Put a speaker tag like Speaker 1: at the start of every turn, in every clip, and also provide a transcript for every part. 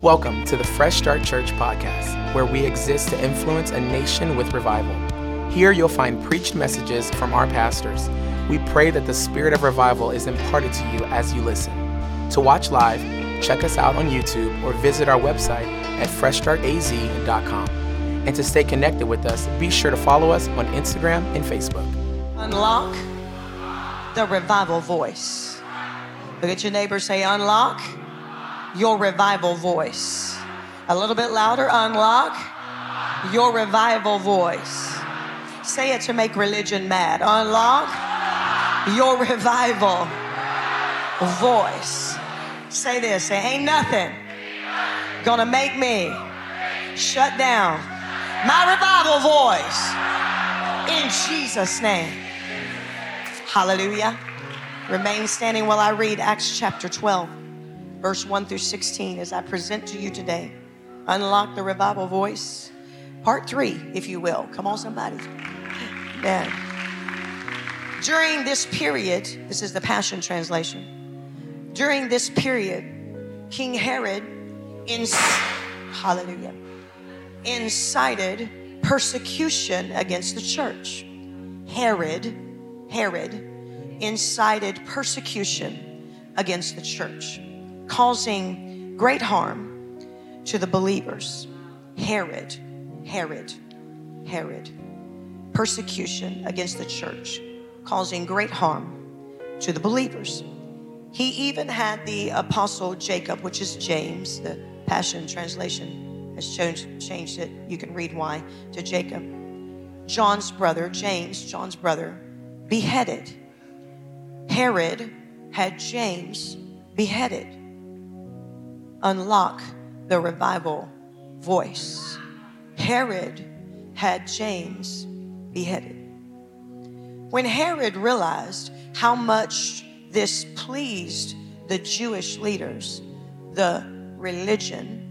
Speaker 1: Welcome to the Fresh Start Church podcast, where we exist to influence a nation with revival. Here you'll find preached messages from our pastors. We pray that the spirit of revival is imparted to you as you listen. To watch live, check us out on YouTube or visit our website at freshstartaz.com. And to stay connected with us, be sure to follow us on Instagram and Facebook.
Speaker 2: Unlock the revival voice. Look at your neighbor, say, Unlock your revival voice. A little bit louder, unlock your revival voice. Say it to make religion mad. Unlock your revival voice. Say this, say, ain't nothing gonna make me shut down my revival voice in Jesus' name. Hallelujah. Remain standing while I read Acts chapter 12 verse 1 through 16, as I present to you today. Unlock the revival voice. Part three, if you will. Come on, somebody. Man. During this period, this is the Passion Translation. During this period, King Herod, hallelujah, incited persecution against the church. Herod, Herod, incited persecution against the church causing great harm to the believers. Herod, Herod, Herod. Persecution against the church, causing great harm to the believers. He even had the apostle Jacob, which is James, the Passion Translation has changed it. You can read why to Jacob. John's brother, James, John's brother, beheaded. Herod had James beheaded unlock the revival voice. Herod had James beheaded. When Herod realized how much this pleased the Jewish leaders, the religion,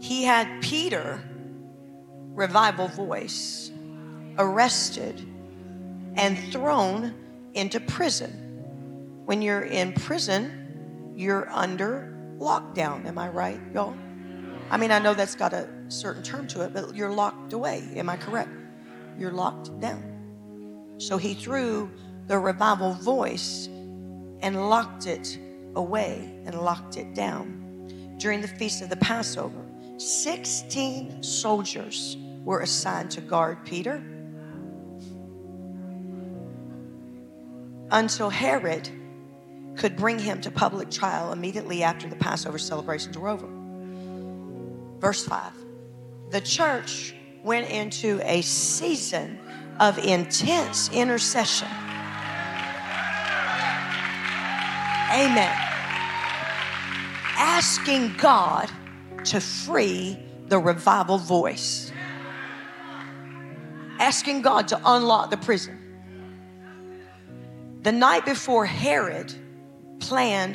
Speaker 2: he had Peter, revival voice, arrested and thrown into prison. When you're in prison, you're under lockdown. Am I right, y'all? I mean, I know that's got a certain term to it, but you're locked away. Am I correct? You're locked down. So he threw the revival voice and locked it away and locked it down. During the feast of the Passover, 16 soldiers were assigned to guard Peter until Herod could bring him to public trial immediately after the Passover celebrations were over. Verse 5 The church went into a season of intense intercession. Amen. Asking God to free the revival voice. Asking God to unlock the prison. The night before Herod planned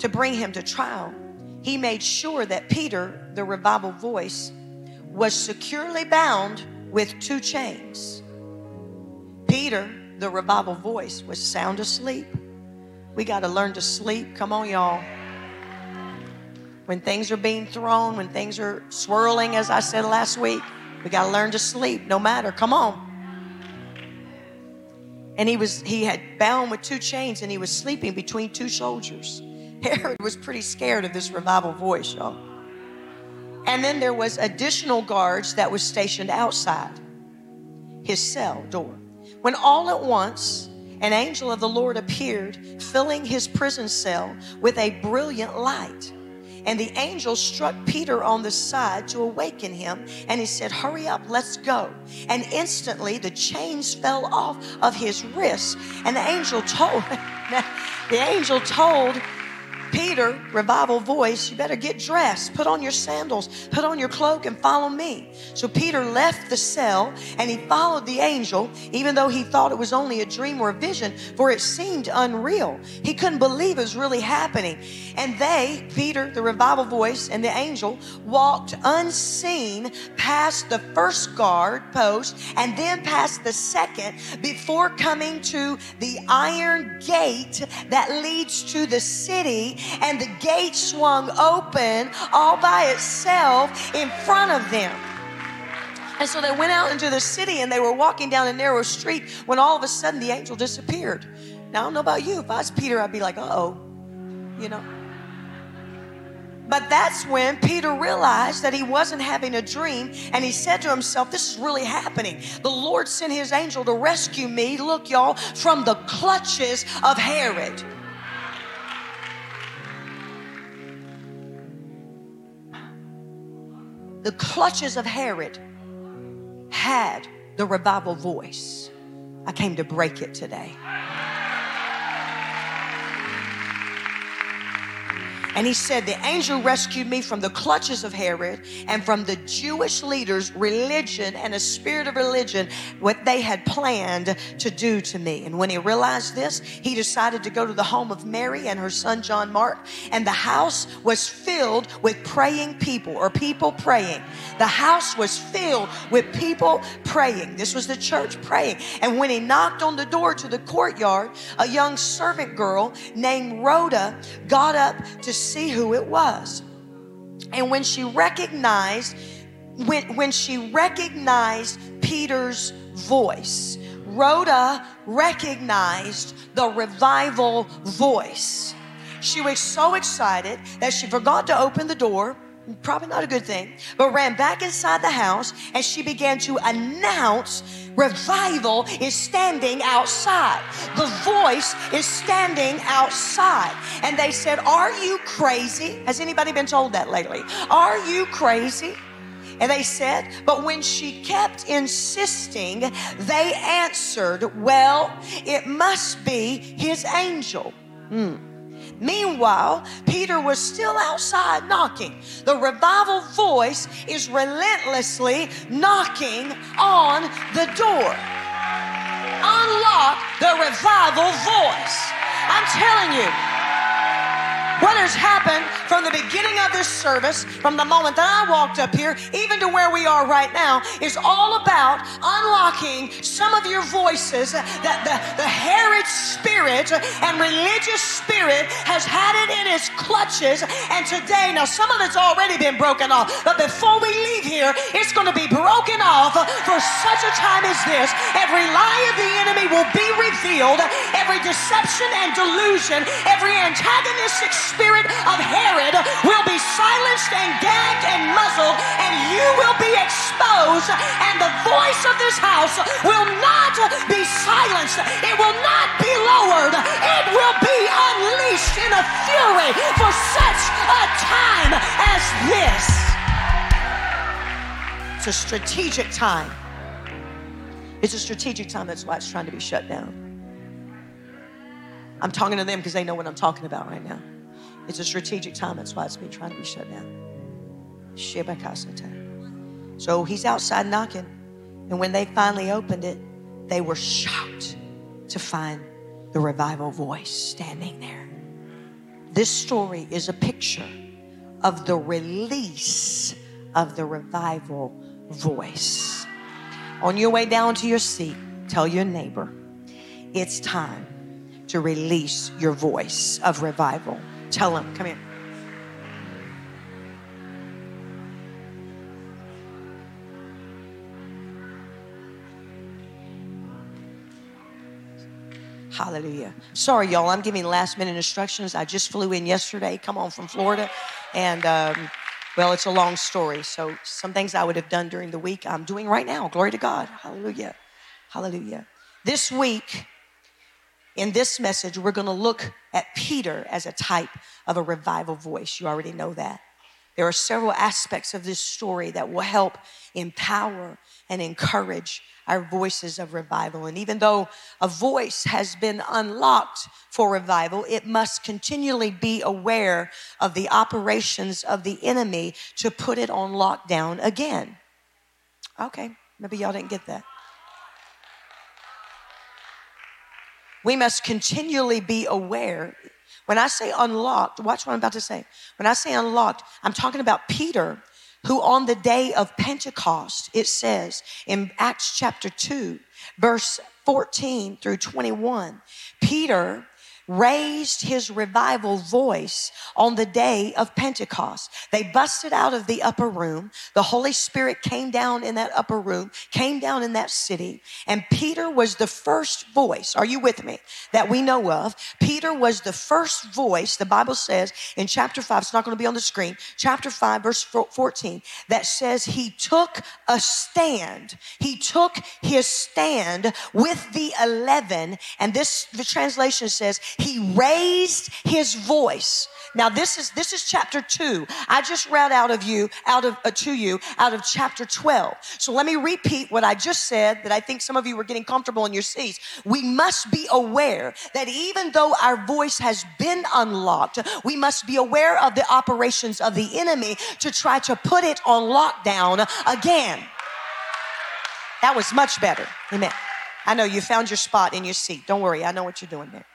Speaker 2: to bring him to trial, he made sure that Peter, the revival voice, was securely bound with two chains. Peter, the revival voice, was sound asleep. We got to learn to sleep. Come on, y'all. When things are being thrown, when things are swirling, as I said last week, we got to learn to sleep no matter. Come on and he was he had bound with two chains and he was sleeping between two soldiers. Herod was pretty scared of this revival voice y'all. And then there was additional guards that was stationed outside his cell door. When all at once an angel of the lord appeared filling his prison cell with a brilliant light and the angel struck Peter on the side to awaken him. And he said, Hurry up, let's go. And instantly the chains fell off of his wrists. And the angel told, the angel told Peter, revival voice, you better get dressed, put on your sandals, put on your cloak, and follow me. So Peter left the cell and he followed the angel, even though he thought it was only a dream or a vision, for it seemed unreal. He couldn't believe it was really happening. And they, Peter, the revival voice, and the angel, walked unseen past the first guard post and then past the second before coming to the iron gate that leads to the city and the gate swung open all by itself in front of them. And so they went out into the city and they were walking down a narrow street when all of a sudden the angel disappeared. Now, I don't know about you. If I was Peter, I'd be like, uh oh, you know. But that's when Peter realized that he wasn't having a dream and he said to himself, This is really happening. The Lord sent his angel to rescue me, look, y'all, from the clutches of Herod. The clutches of Herod had the revival voice. I came to break it today. And he said, The angel rescued me from the clutches of Herod and from the Jewish leaders' religion and a spirit of religion, what they had planned to do to me. And when he realized this, he decided to go to the home of Mary and her son John Mark. And the house was filled with praying people or people praying. The house was filled with people praying. This was the church praying. And when he knocked on the door to the courtyard, a young servant girl named Rhoda got up to see who it was. And when she recognized, when, when she recognized Peter's voice, Rhoda recognized the revival voice. She was so excited that she forgot to open the door probably not a good thing, but ran back inside the house and she began to announce revival is standing outside. The voice is standing outside. And they said, Are you crazy? Has anybody been told that lately? Are you crazy? And they said, but when she kept insisting, they answered, Well, it must be his angel. Hmm. Meanwhile, Peter was still outside knocking. The revival voice is relentlessly knocking on the door. Unlock the revival voice. I'm telling you, what has happened from the beginning of this service, from the moment that I walked up here, even to where we are right now, is all about unlocking some of your voices that the, the Herod spirit and religious spirit has had it in its clutches. And today, now some of it's already been broken off, but before we leave here, it's going to be broken off for such a time as this. Every lie of the enemy will be revealed, every deception and delusion, every antagonistic spirit of Herod will be silenced and gagged and muzzled, and you will be exposed, and the voice of this house will not be silenced. It will not be lowered. It will be unleashed in a fury for such a time as this. It's a strategic time. It's a strategic time. That's why it's trying to be shut down. I'm talking to them because they know what I'm talking about right now. It's a strategic time. That's why it's been trying to be shut down. So he's outside knocking. And when they finally opened it, they were shocked to find the revival voice standing there. This story is a picture of the release of the revival voice. On your way down to your seat, tell your neighbor, it's time to release your voice of revival. Tell him, come here. Hallelujah. Sorry, y'all. I'm giving last minute instructions. I just flew in yesterday, come on from Florida. And, um, well, it's a long story. So, some things I would have done during the week, I'm doing right now. Glory to God. Hallelujah. Hallelujah. This week, in this message, we're going to look at Peter as a type of a revival voice. You already know that. There are several aspects of this story that will help empower and encourage our voices of revival. And even though a voice has been unlocked for revival, it must continually be aware of the operations of the enemy to put it on lockdown again. Okay, maybe y'all didn't get that. We must continually be aware. When I say unlocked, watch what I'm about to say. When I say unlocked, I'm talking about Peter who on the day of Pentecost, it says in Acts chapter 2, verse 14 through 21, Peter raised his revival voice on the day of Pentecost. They busted out of the upper room. The Holy Spirit came down in that upper room, came down in that city, and Peter was the first voice. Are you with me? That we know of. Peter was the first voice, the Bible says in chapter 5, it's not going to be on the screen, chapter 5, verse 14, that says he took a stand. He took his stand with the 11, and this, the translation says, he raised his voice. Now this is this is chapter 2. I just read out of you out of uh, to you out of chapter 12. So let me repeat what I just said that I think some of you were getting comfortable in your seats. We must be aware that even though our voice has been unlocked, we must be aware of the operations of the enemy to try to put it on lockdown again. That was much better. Amen. I know you found your spot in your seat. Don't worry, I know what you're doing there.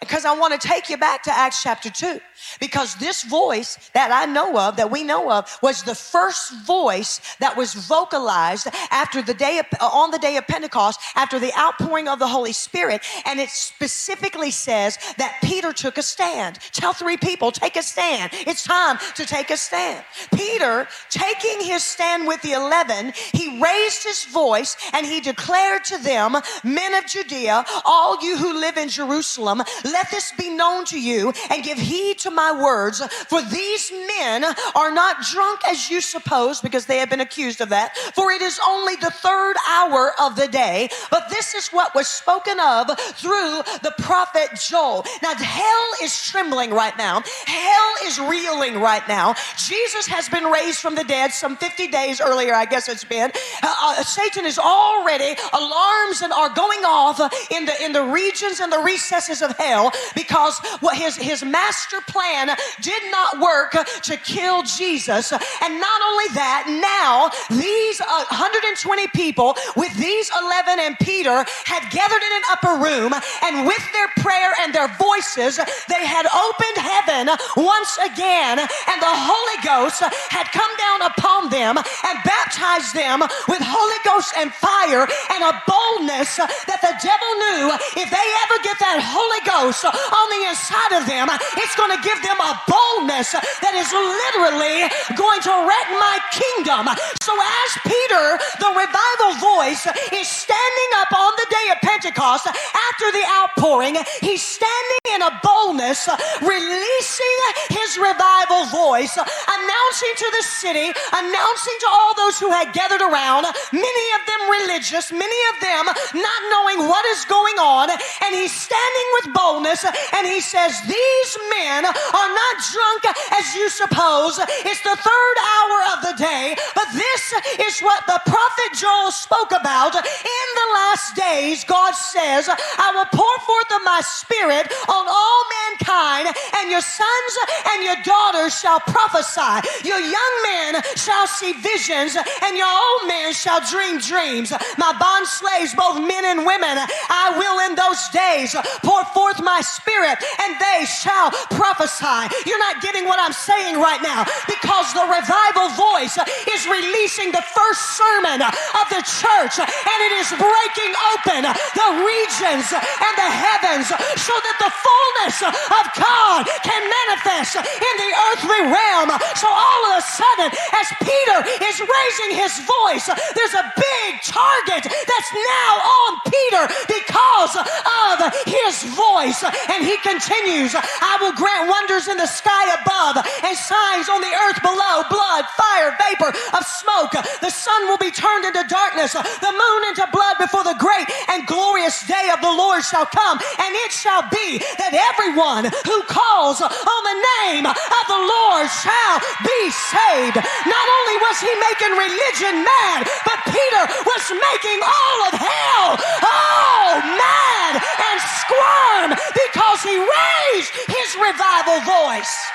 Speaker 2: Because I want to take you back to Acts chapter 2. Because this voice that I know of, that we know of, was the first voice that was vocalized after the day of, uh, on the day of Pentecost, after the outpouring of the Holy Spirit. And it specifically says that Peter took a stand. Tell three people, take a stand. It's time to take a stand. Peter, taking his stand with the 11, he raised his voice and he declared to them, Men of Judea, all you who live in Jerusalem, let this be known to you and give heed to my words, for these men are not drunk as you suppose, because they have been accused of that. For it is only the third hour of the day. But this is what was spoken of through the prophet Joel. Now, hell is trembling right now, hell is reeling right now. Jesus has been raised from the dead some 50 days earlier, I guess it's been. Uh, uh, Satan is already, alarms and are going off in the, in the regions and the recesses of hell because his, his master plan did not work to kill Jesus. And not only that, now these uh, 120 people with these 11 and Peter had gathered in an upper room and with their prayer and their voices, they had opened heaven once again and the Holy Ghost had come down upon them and baptized them with Holy Ghost and fire and a boldness that the devil knew if they ever get that Holy Ghost Uh, on the inside of them, uh, it's going to give them a boldness that is literally going to wreck my kingdom. So, as Peter, the revival voice, is standing up on the day of Pentecost after the outpouring, he's standing in a boldness, releasing his revival voice, announcing to the city, announcing to all those who had gathered around, many of them religious, many of them not knowing what is going on, and he's standing with boldness and he says, These men are not drunk as you suppose. It's the third hour of the day, but this is what the prophet Joel spoke about. In the last days, God says, I will pour forth of my spirit on all mankind, and your sons and your daughters shall prophesy. Your young men shall see visions, and your old men shall dream dreams. My bond slaves, both men and women, I will in those days pour forth my spirit and they shall prophesy. You're not getting what I'm saying right now because the revival voice is releasing the first sermon of the church and it is breaking open the regions and the heavens so that the fullness of God can manifest in the earthly realm. So all of a sudden, as Peter is raising his voice, there's a big target that's now on Peter because of his voice. And he continues, I will grant wonders in the sky above and signs on the earth below blood, fire, vapor of smoke. The sun will be turned into darkness, the moon into blood before the great and glorious day of the Lord shall come. And it shall be that everyone who calls on the name of the Lord shall be saved. Not only was he making religion mad, but Peter was making all of hell oh mad and squirm because he raised his revival voice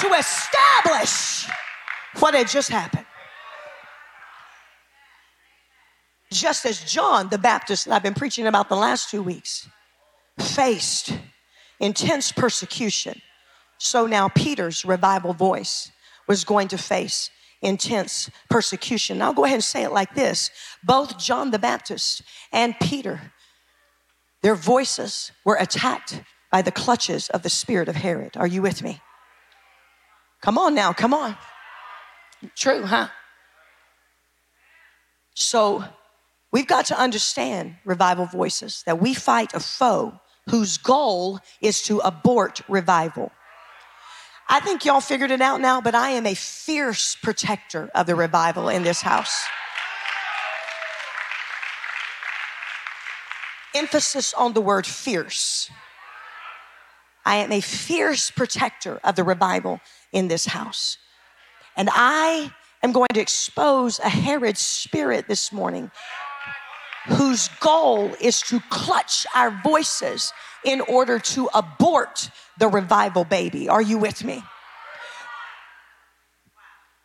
Speaker 2: to establish what had just happened. Just as John the Baptist, that I've been preaching about the last two weeks, faced intense persecution, so now Peter's revival voice was going to face intense persecution. I'll go ahead and say it like this both John the Baptist and Peter, their voices were attacked by the clutches of the spirit of Herod. Are you with me? Come on now, come on. True, huh? So we've got to understand, revival voices, that we fight a foe whose goal is to abort revival. I think y'all figured it out now, but I am a fierce protector of the revival in this house. Emphasis on the word fierce. I am a fierce protector of the revival in this house. And I am going to expose a Herod spirit this morning whose goal is to clutch our voices in order to abort the revival baby. Are you with me?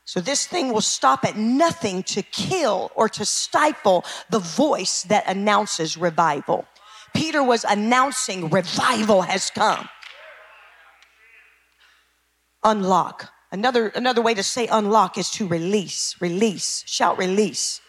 Speaker 2: So, this thing will stop at nothing to kill or to stifle the voice that announces revival. Peter was announcing revival has come. Unlock. Another, another way to say unlock is to release, release, shout release.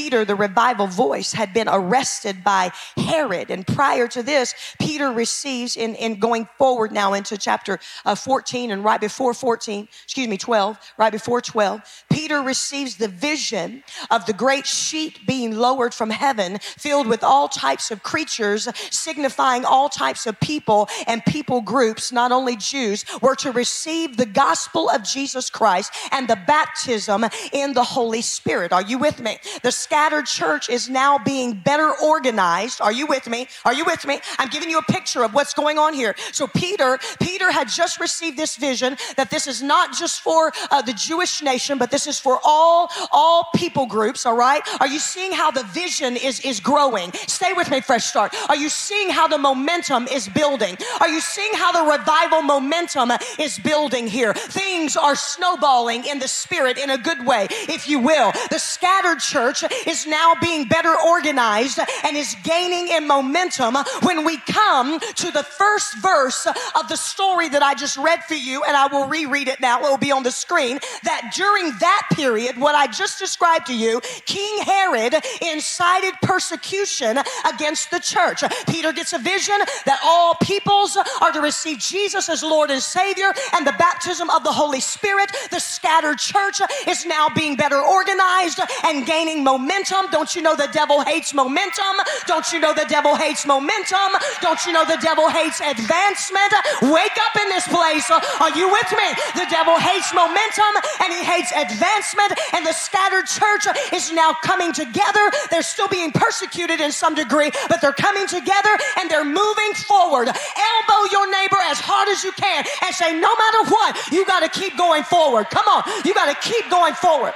Speaker 2: Peter, the revival voice, had been arrested by Herod. And prior to this, Peter receives, in, in going forward now into chapter uh, 14 and right before 14, excuse me, 12, right before 12, Peter receives the vision of the great sheet being lowered from heaven, filled with all types of creatures, signifying all types of people and people groups, not only Jews, were to receive the gospel of Jesus Christ and the baptism in the Holy Spirit. Are you with me? The scattered church is now being better organized. Are you with me? Are you with me? I'm giving you a picture of what's going on here. So Peter, Peter had just received this vision that this is not just for uh, the Jewish nation, but this is for all all people groups. All right? Are you seeing how the vision is is growing? Stay with me, fresh start. Are you seeing how the momentum is building? Are you seeing how the revival momentum is building here? Things are snowballing in the spirit in a good way, if you will. The scattered church is now being better organized and is gaining in momentum when we come to the first verse of the story that I just read for you, and I will reread it now. It will be on the screen. That during that period, what I just described to you, King Herod incited persecution against the church. Peter gets a vision that all peoples are to receive Jesus as Lord and Savior and the baptism of the Holy Spirit. The scattered church is now being better organized and gaining momentum momentum. Don't you know the devil hates momentum? Don't you know the devil hates momentum? Don't you know the devil hates advancement? Wake up in this place. Are you with me? The devil hates momentum and he hates advancement, and the scattered church is now coming together. They're still being persecuted in some degree, but they're coming together and they're moving forward. Elbow your neighbor as hard as you can and say, no matter what, you got to keep going forward. Come on, you got to keep going forward.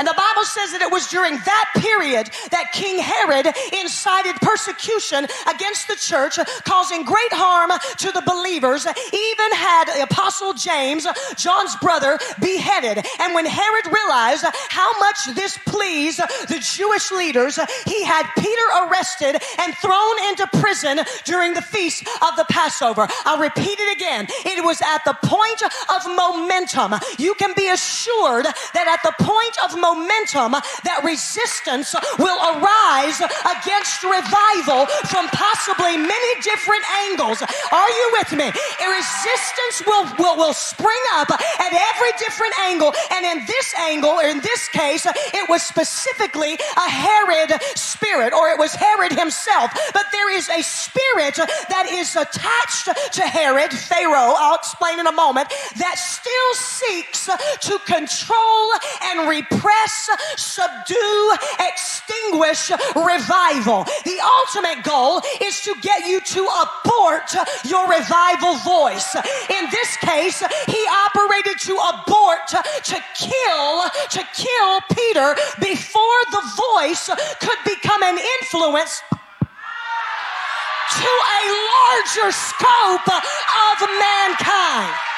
Speaker 2: And the Bible says that it was during that period that King Herod incited persecution against the church, causing great harm to the believers, even had the apostle James, John's brother, beheaded. And when Herod realized how much this pleased the Jewish leaders, he had Peter arrested and thrown into prison during the feast of the Passover. I'll repeat it again. It was at the point of momentum. You can be assured that at the point of momentum, momentum that resistance will arise against revival from possibly many different angles. Are you with me? A resistance will, will, will spring up at every different angle. And in this angle, in this case, it was specifically a Herod spirit, or it was Herod himself. But there is a spirit that is attached to Herod, Pharaoh, I'll explain in a moment, that still seeks to control and repress suppress, subdue, extinguish revival. The ultimate goal is to get you to abort your revival voice. In this case, he operated to abort, to kill, to kill Peter before the voice could become an influence to a larger scope of mankind.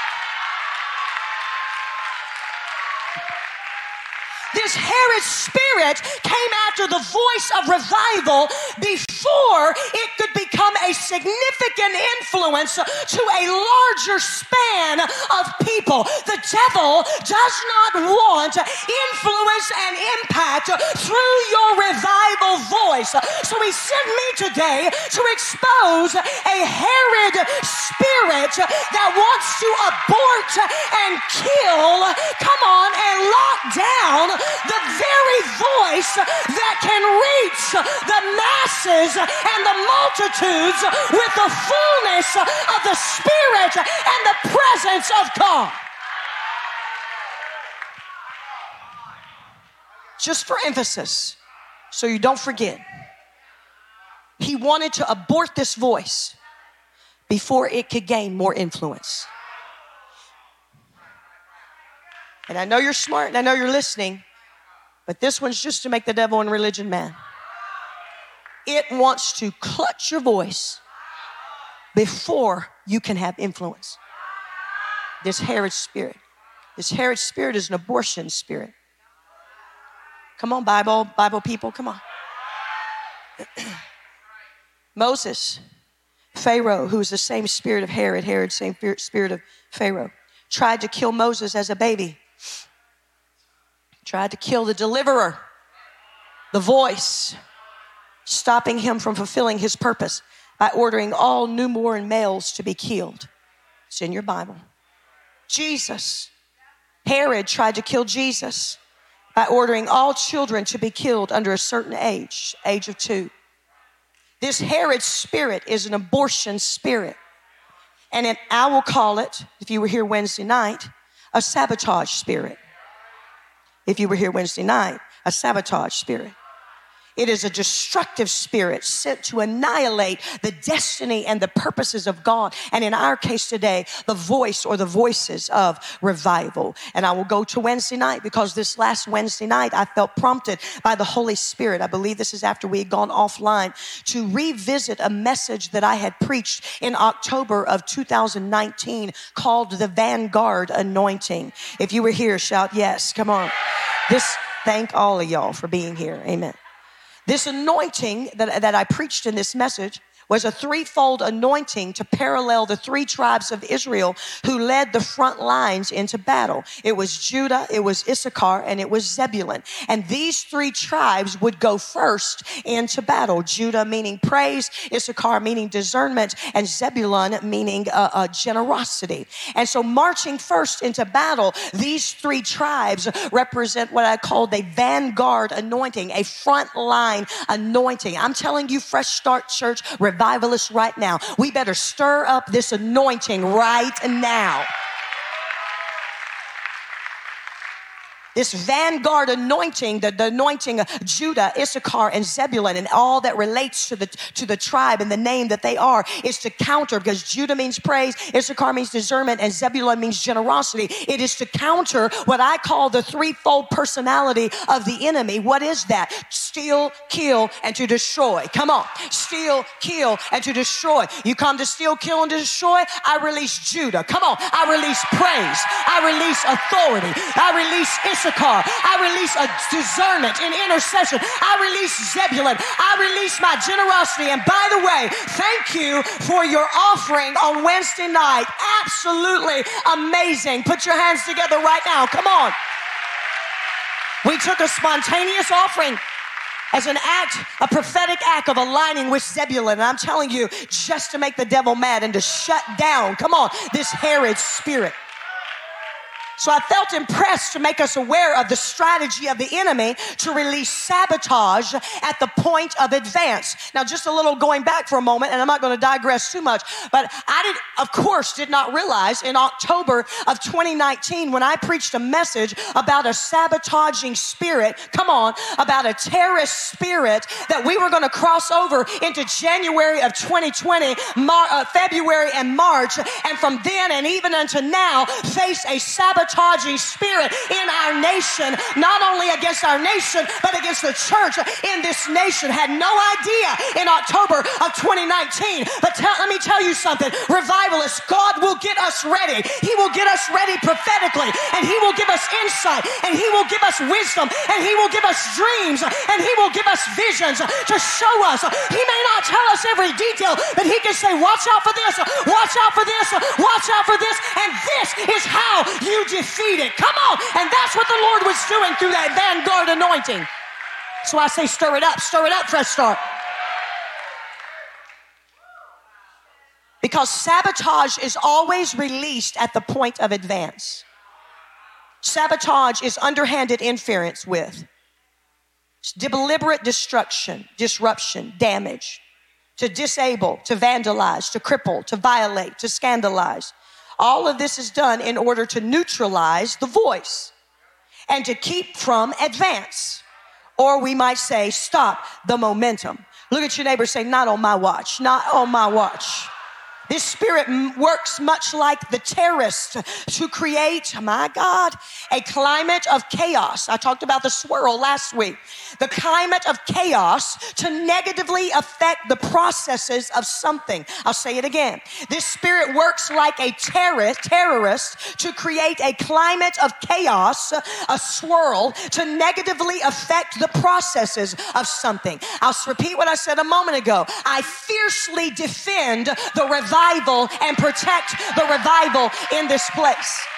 Speaker 2: This Herod spirit came after the voice of revival before it could become a significant influence to a larger span of people. The devil does not want influence and impact through your revival voice. So he sent me today to expose a Herod spirit that wants to abort and kill, come on, and lock down the very voice that can reach the masses and the multitudes with the fullness of the Spirit and the presence of God. Just for emphasis, so you don't forget, he wanted to abort this voice before it could gain more influence. And I know you're smart and I know you're listening. But this one's just to make the devil and religion mad. It wants to clutch your voice before you can have influence. This Herod spirit. This Herod spirit is an abortion spirit. Come on, Bible, Bible people, come on. Moses, Pharaoh, who is the same spirit of Herod, Herod, same spirit of Pharaoh, tried to kill Moses as a baby tried to kill the deliverer, the voice, stopping him from fulfilling his purpose by ordering all newborn males to be killed. It's in your Bible. Jesus, Herod tried to kill Jesus by ordering all children to be killed under a certain age, age of two. This Herod spirit is an abortion spirit. And it, I will call it, if you were here Wednesday night, a sabotage spirit if you were here Wednesday night, a sabotage spirit. It is a destructive spirit sent to annihilate the destiny and the purposes of God. And in our case today, the voice or the voices of revival. And I will go to Wednesday night because this last Wednesday night, I felt prompted by the Holy Spirit. I believe this is after we had gone offline to revisit a message that I had preached in October of 2019 called the Vanguard Anointing. If you were here, shout yes. Come on. This, thank all of y'all for being here. Amen. This anointing that, that I preached in this message was a threefold anointing to parallel the three tribes of Israel who led the front lines into battle. It was Judah, it was Issachar, and it was Zebulun. And these three tribes would go first into battle. Judah meaning praise, Issachar meaning discernment, and Zebulun meaning uh, uh, generosity. And so marching first into battle, these three tribes represent what I call the vanguard anointing, a front line anointing. I'm telling you, Fresh Start Church, revivalists right now. We better stir up this anointing right now. This vanguard anointing, the, the anointing of Judah, Issachar, and Zebulun, and all that relates to the, to the tribe and the name that they are, is to counter because Judah means praise, Issachar means discernment, and Zebulun means generosity. It is to counter what I call the threefold personality of the enemy. What is that? Steal, kill, and to destroy. Come on. Steal, kill, and to destroy. You come to steal, kill, and destroy. I release Judah. Come on. I release praise. I release authority. I release Issachar. Issachar. I release a discernment in intercession. I release Zebulun. I release my generosity. And by the way, thank you for your offering on Wednesday night. Absolutely amazing. Put your hands together right now. Come on. We took a spontaneous offering as an act, a prophetic act of aligning with Zebulun. And I'm telling you, just to make the devil mad and to shut down, come on, this Herod spirit. So I felt impressed to make us aware of the strategy of the enemy to release sabotage at the point of advance. Now, just a little going back for a moment, and I'm not going to digress too much, but I did, of course, did not realize in October of 2019 when I preached a message about a sabotaging spirit, come on, about a terrorist spirit that we were going to cross over into January of 2020, Mar- uh, February and March, and from then and even until now, face a sabotage sabotaging spirit in our nation, not only against our nation, but against the church in this nation. Had no idea in October of 2019. But tell, let me tell you something revivalists, God will get us ready. He will get us ready prophetically, and He will give us insight, and He will give us wisdom, and He will give us dreams, and He will give us visions to show us. He may not tell us every detail, but He can say, Watch out for this, watch out for this, watch out for this, and this is how you defeated. Come on. And that's what the Lord was doing through that vanguard anointing. So I say, stir it up, stir it up, fresh start. Because sabotage is always released at the point of advance. Sabotage is underhanded interference with deliberate destruction, disruption, damage, to disable, to vandalize, to cripple, to violate, to scandalize. All of this is done in order to neutralize the voice and to keep from advance. Or we might say, stop the momentum. Look at your neighbor, say, not on my watch, not on my watch. This spirit works much like the terrorist to create, my God, a climate of chaos. I talked about the swirl last week. The climate of chaos to negatively affect the processes of something. I'll say it again. This spirit works like a terrorist, terrorist to create a climate of chaos, a swirl to negatively affect the processes of something. I'll repeat what I said a moment ago. I fiercely defend the revival revival and protect the revival in this place.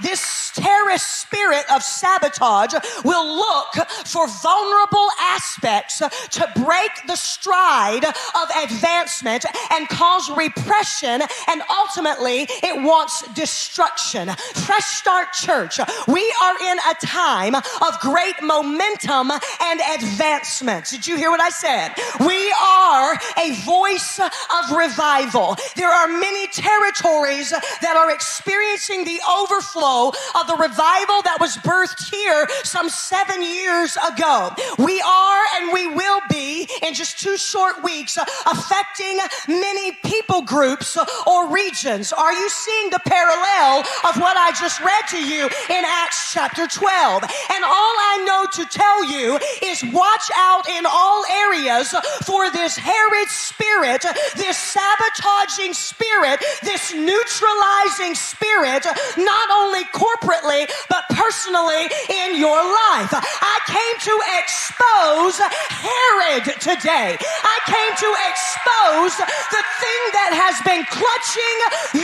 Speaker 2: This terrorist spirit of sabotage will look for vulnerable aspects to break the stride of advancement and cause repression, and ultimately it wants destruction. Fresh Start Church, we are in a time of great momentum and advancement. Did you hear what I said? We are a voice of revival. There are many territories that are experiencing the overflow of the revival that was birthed here some seven years ago. We are and we will be in just two short weeks uh, affecting many people groups or regions. Are you seeing the parallel of what I just read to you in Acts chapter 12? And all I know to tell you is watch out in all areas for this Herod spirit, this sabotaging spirit, this neutralizing spirit, not only only corporately, but personally in your life. I came to expose Herod today. I came to expose the thing that has been clutching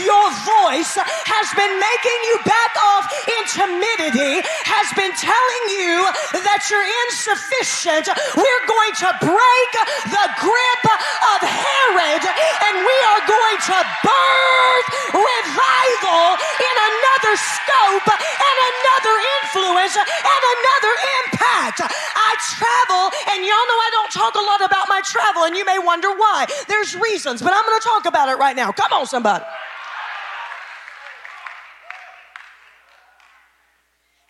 Speaker 2: your voice, has been making you back off in timidity, has been telling you that you're insufficient. We're going to break the grip of Herod and we are going to birth revival in another scope and another influence and another impact. I travel, and y'all know I don't talk a lot about my travel, and you may wonder why. There's reasons, but I'm going to talk about it right now. Come on, somebody.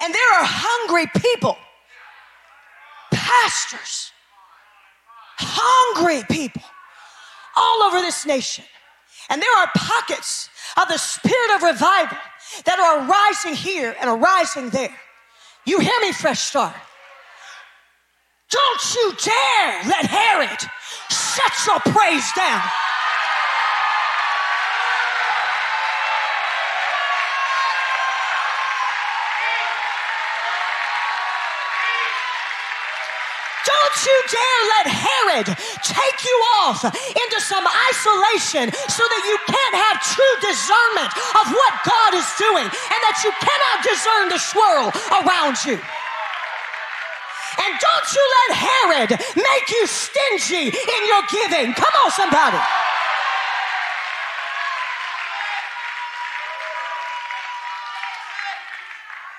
Speaker 2: And there are hungry people, pastors, hungry people all over this nation. And there are pockets of the spirit of revival that are arising here and arising there. You hear me, Fresh Start? Don't you dare let Herod shut your praise down. Don't you dare let Herod take you off into some isolation so that you can't have true discernment of what God is doing and that you cannot discern the swirl around you. And don't you let Herod make you stingy in your giving. Come on, somebody.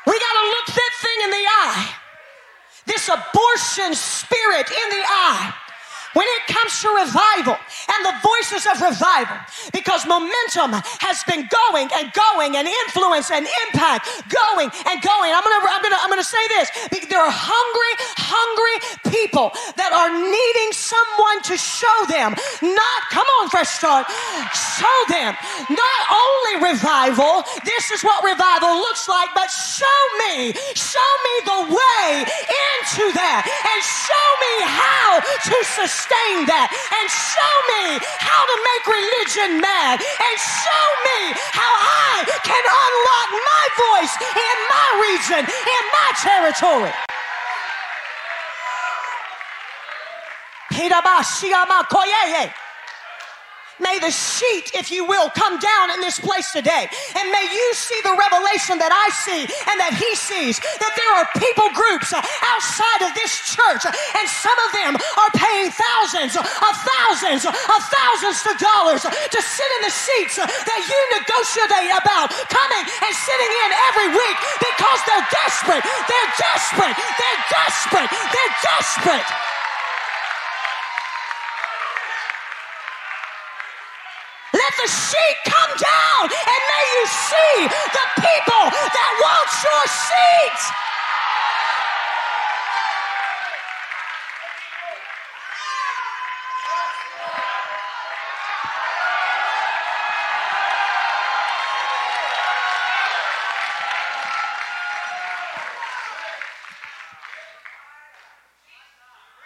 Speaker 2: We got to look that thing in the eye. This abortion spirit in the eye when it comes to revival and the voices of revival, because momentum has been going and going and influence and impact going and going. I'm gonna, I'm gonna, I'm gonna say this. There are hungry, hungry people that are needing someone to show them, not, come on, fresh start, show them not only revival, this is what revival looks like, but show me, show me the way into that and show me how to sustain sustain that. And show me how to make religion mad. And show me how I can unlock my voice in my region, in my territory. May the sheet, if you will, come down in this place today. And may you see the revelation that I see and that he sees that there are people groups outside of this church, and some of them are paying thousands of thousands of thousands of dollars to sit in the seats that you negotiate about, coming and sitting in every week because they're desperate. They're desperate. They're desperate. They're desperate. Let the sheet come down and may you see the people that want your seat.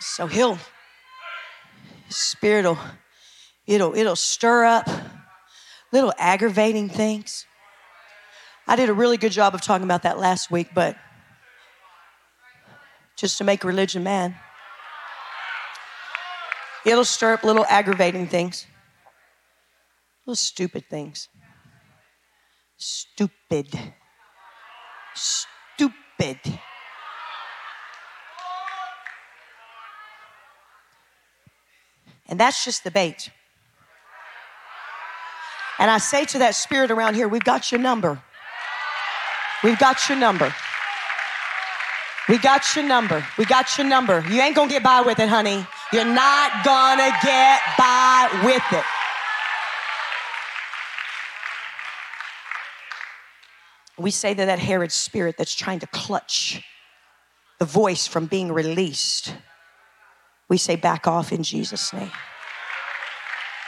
Speaker 2: So he'll, spirit will it'll, it'll stir up little aggravating things. I did a really good job of talking about that last week, but just to make religion man, it'll stir up little aggravating things, little stupid things. Stupid. Stupid. And that's just the bait. And I say to that spirit around here, we've got your number. We've got your number. We got your number. We got your number. You ain't gonna get by with it, honey. You're not gonna get by with it. We say that that Herod spirit that's trying to clutch the voice from being released, we say back off in Jesus' name.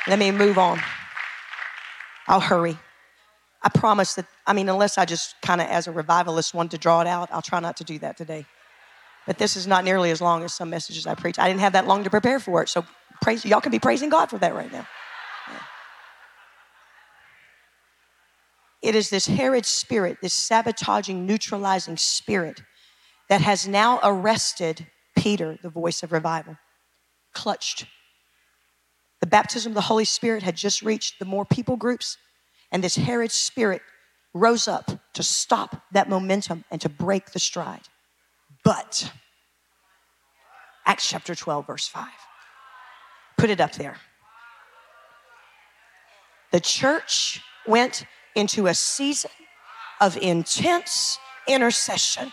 Speaker 2: Let me move on. I'll hurry. I promise that, I mean, unless I just kind of, as a revivalist, want to draw it out, I'll try not to do that today. But this is not nearly as long as some messages I preach. I didn't have that long to prepare for it, so praise, y'all can be praising God for that right now. It is this Herod spirit, this sabotaging, neutralizing spirit that has now arrested Peter, the voice of revival, clutched baptism of the Holy Spirit had just reached the more people groups, and this Herod spirit rose up to stop that momentum and to break the stride. But, Acts chapter 12, verse 5. Put it up there. The church went into a season of intense intercession,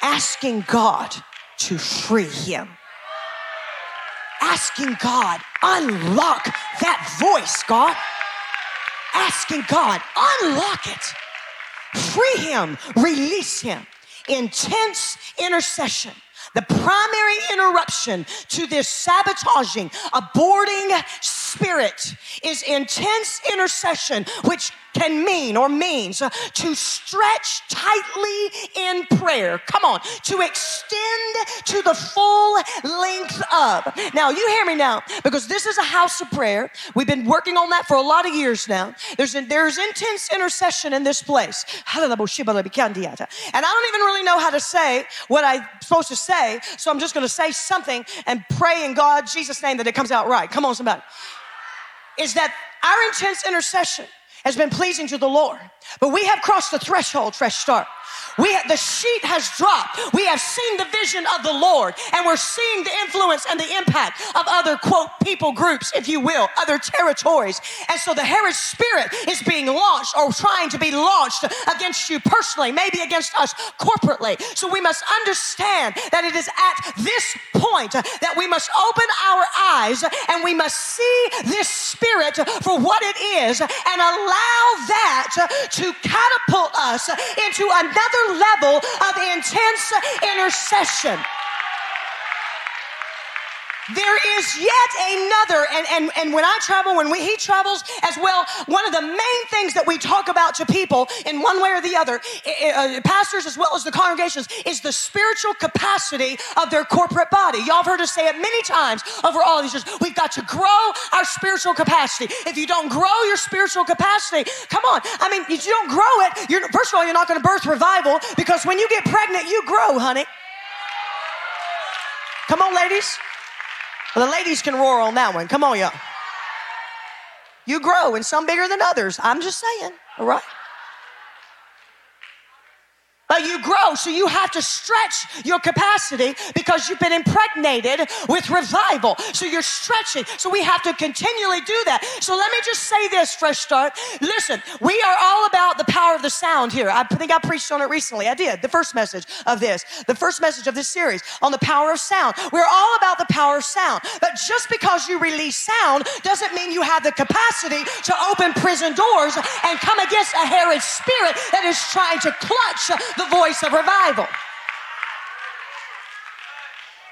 Speaker 2: asking God to free him asking God, unlock that voice, God. Asking God, unlock it. Free him, release him. Intense intercession. The primary interruption to this sabotaging, aborting spirit is intense intercession, which can mean or means to stretch tightly in prayer. Come on, to extend to the full length of. Now, you hear me now, because this is a house of prayer. We've been working on that for a lot of years now. There's, there's intense intercession in this place. And I don't even really know how to say what I'm supposed to say, so I'm just going to say something and pray in God, Jesus' name, that it comes out right. Come on, somebody. Is that our intense intercession has been pleasing to the Lord. But we have crossed the threshold, fresh start, We have, the sheet has dropped. We have seen the vision of the Lord, and we're seeing the influence and the impact of other quote people groups, if you will, other territories. And so the Herod spirit is being launched or trying to be launched against you personally, maybe against us corporately. So we must understand that it is at this point that we must open our eyes and we must see this spirit for what it is and allow that to catapult us into another level of intense intercession. There is yet another, and, and, and when I travel, when we, he travels as well, one of the main things that we talk about to people in one way or the other, uh, pastors as well as the congregations, is the spiritual capacity of their corporate body. Y'all have heard us say it many times over all these years. We've got to grow our spiritual capacity. If you don't grow your spiritual capacity, come on. I mean, if you don't grow it, you're, first of all, you're not going to birth revival because when you get pregnant, you grow, honey. Come on, ladies. Well, the ladies can roar on that one. Come on, y'all. You grow, and some bigger than others. I'm just saying, all right? But you grow, so you have to stretch your capacity because you've been impregnated with revival. So you're stretching. So we have to continually do that. So let me just say this, Fresh Start. Listen, we are all about the power of the sound here. I think I preached on it recently. I did. The first message of this, the first message of this series on the power of sound. We're all about the power of sound. But just because you release sound doesn't mean you have the capacity to open prison doors and come against a Herod spirit that is trying to clutch the voice of revival.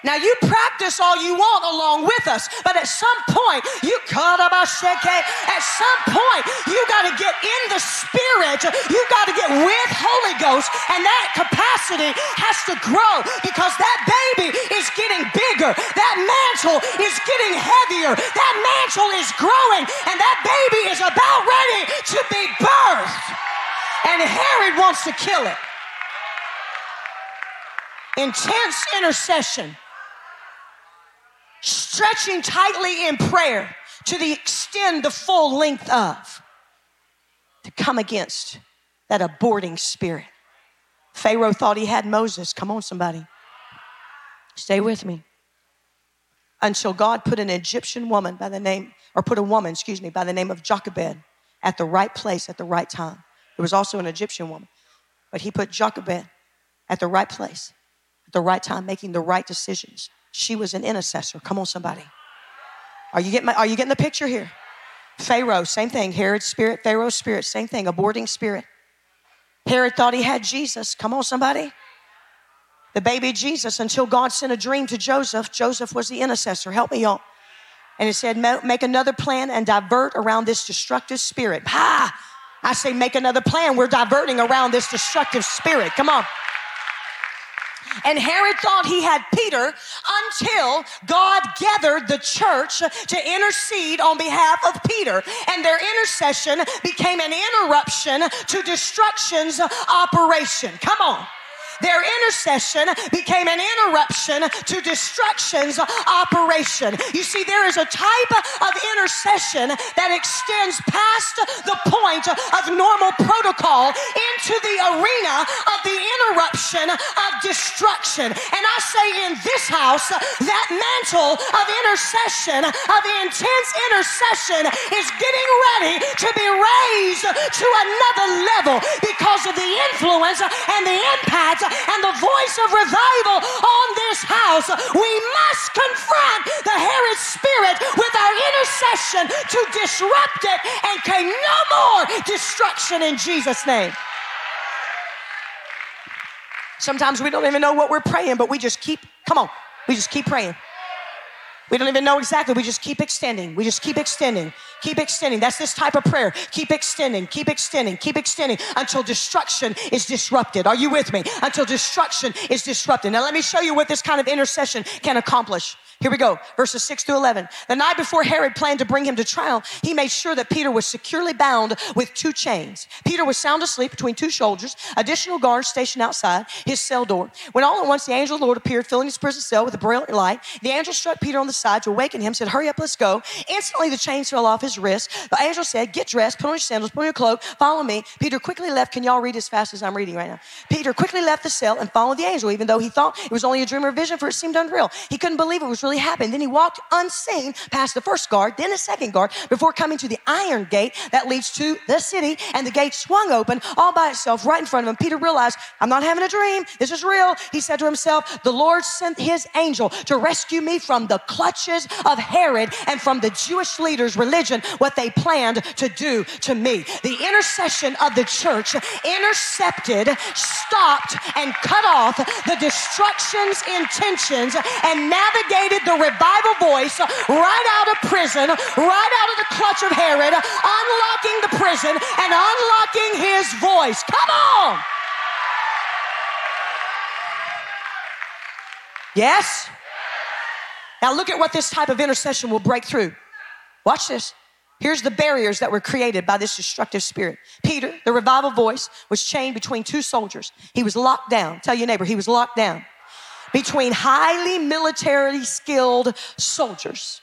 Speaker 2: Now you practice all you want along with us, but at some point you cut about At some point you got to get in the spirit. You got to get with Holy Ghost, and that capacity has to grow because that baby is getting bigger. That mantle is getting heavier. That mantle is growing, and that baby is about ready to be birthed. And Herod wants to kill it intense intercession, stretching tightly in prayer to the extend the full length of to come against that aborting spirit. Pharaoh thought he had Moses. Come on, somebody. Stay with me. Until God put an Egyptian woman by the name, or put a woman, excuse me, by the name of Jochebed at the right place at the right time. There was also an Egyptian woman, but he put Jochebed at the right place the right time, making the right decisions. She was an intercessor. Come on, somebody. Are you getting, my, are you getting the picture here? Pharaoh, same thing. Herod's spirit, Pharaoh's spirit, same thing. Aborting spirit. Herod thought he had Jesus. Come on, somebody. The baby Jesus, until God sent a dream to Joseph, Joseph was the intercessor. Help me, y'all. And it said, make another plan and divert around this destructive spirit. Ha! I say, make another plan. We're diverting around this destructive spirit. Come on. And Herod thought he had Peter until God gathered the church to intercede on behalf of Peter. And their intercession became an interruption to destruction's operation. Come on. Their intercession became an interruption to destruction's operation. You see, there is a type of intercession that extends past the point of normal protocol into the arena of the interruption of destruction. And I say in this house, that mantle of intercession, of intense intercession, is getting ready to be raised to another level because of the influence and the impact and the voice of revival on this house, we must confront the Herod spirit with our intercession to disrupt it and can no more destruction in Jesus' name. Sometimes we don't even know what we're praying, but we just keep, come on, we just keep praying. We don't even know exactly. We just keep extending. We just keep extending. Keep extending. That's this type of prayer. Keep extending, keep extending, keep extending until destruction is disrupted. Are you with me? Until destruction is disrupted. Now, let me show you what this kind of intercession can accomplish. Here we go, verses 6 through 11. The night before Herod planned to bring him to trial, he made sure that Peter was securely bound with two chains. Peter was sound asleep between two soldiers, additional guards stationed outside his cell door. When all at once the angel of the Lord appeared, filling his prison cell with a brilliant light, the angel struck Peter on the side to awaken him, said, Hurry up, let's go. Instantly the chains fell off his wrist. The angel said, Get dressed, put on your sandals, put on your cloak, follow me. Peter quickly left. Can y'all read as fast as I'm reading right now? Peter quickly left the cell and followed the angel, even though he thought it was only a dream or vision, for it seemed unreal. He couldn't believe it was really happening. Then he walked unseen past the first guard, then the second guard, before coming to the iron gate that leads to the city, and the gate swung open all by itself right in front of him. Peter realized, I'm not having a dream. This is real. He said to himself, The Lord sent his angel to rescue me from the clutches of Herod and from the Jewish leaders' religion, what they planned to do to me. The intercession of the church intercepted, stopped, and cut off the destruction's intentions and navigated the revival voice right out of prison, right out of the clutch of Herod, unlocking the prison and unlocking his voice. Come on! Yes? Now look at what this type of intercession will break through. Watch this. Here's the barriers that were created by this destructive spirit. Peter, the revival voice, was chained between two soldiers. He was locked down. Tell your neighbor, he was locked down between highly militarily skilled soldiers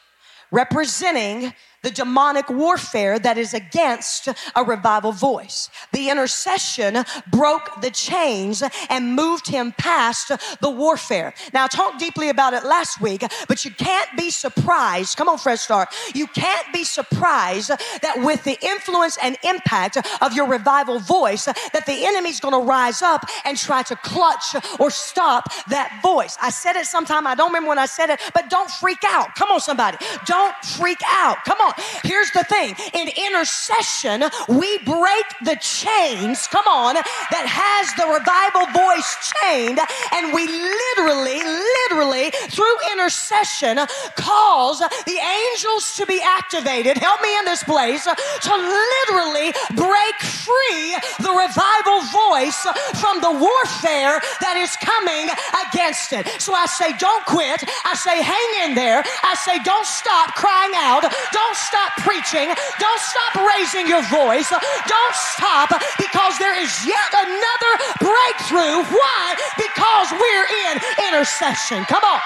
Speaker 2: representing the demonic warfare that is against a revival voice. The intercession broke the chains and moved him past the warfare. Now, I talked deeply about it last week, but you can't be surprised. Come on, Fresh Start. You can't be surprised that with the influence and impact of your revival voice, that the enemy's going to rise up and try to clutch or stop that voice. I said it sometime. I don't remember when I said it, but don't freak out. Come on, somebody. Don't freak out. Come on. Here's the thing in intercession, we break the chains, come on, that has the revival voice chained, and we literally, literally, through intercession, cause the angels to be activated. Help me in this place to literally break free the revival voice from the warfare that is coming against it. So I say, don't quit. I say, hang in there. I say, don't stop crying out. Don't stop preaching. Don't stop raising your voice. Don't stop because there is yet another breakthrough. Why? Because we're in intercession. Come on.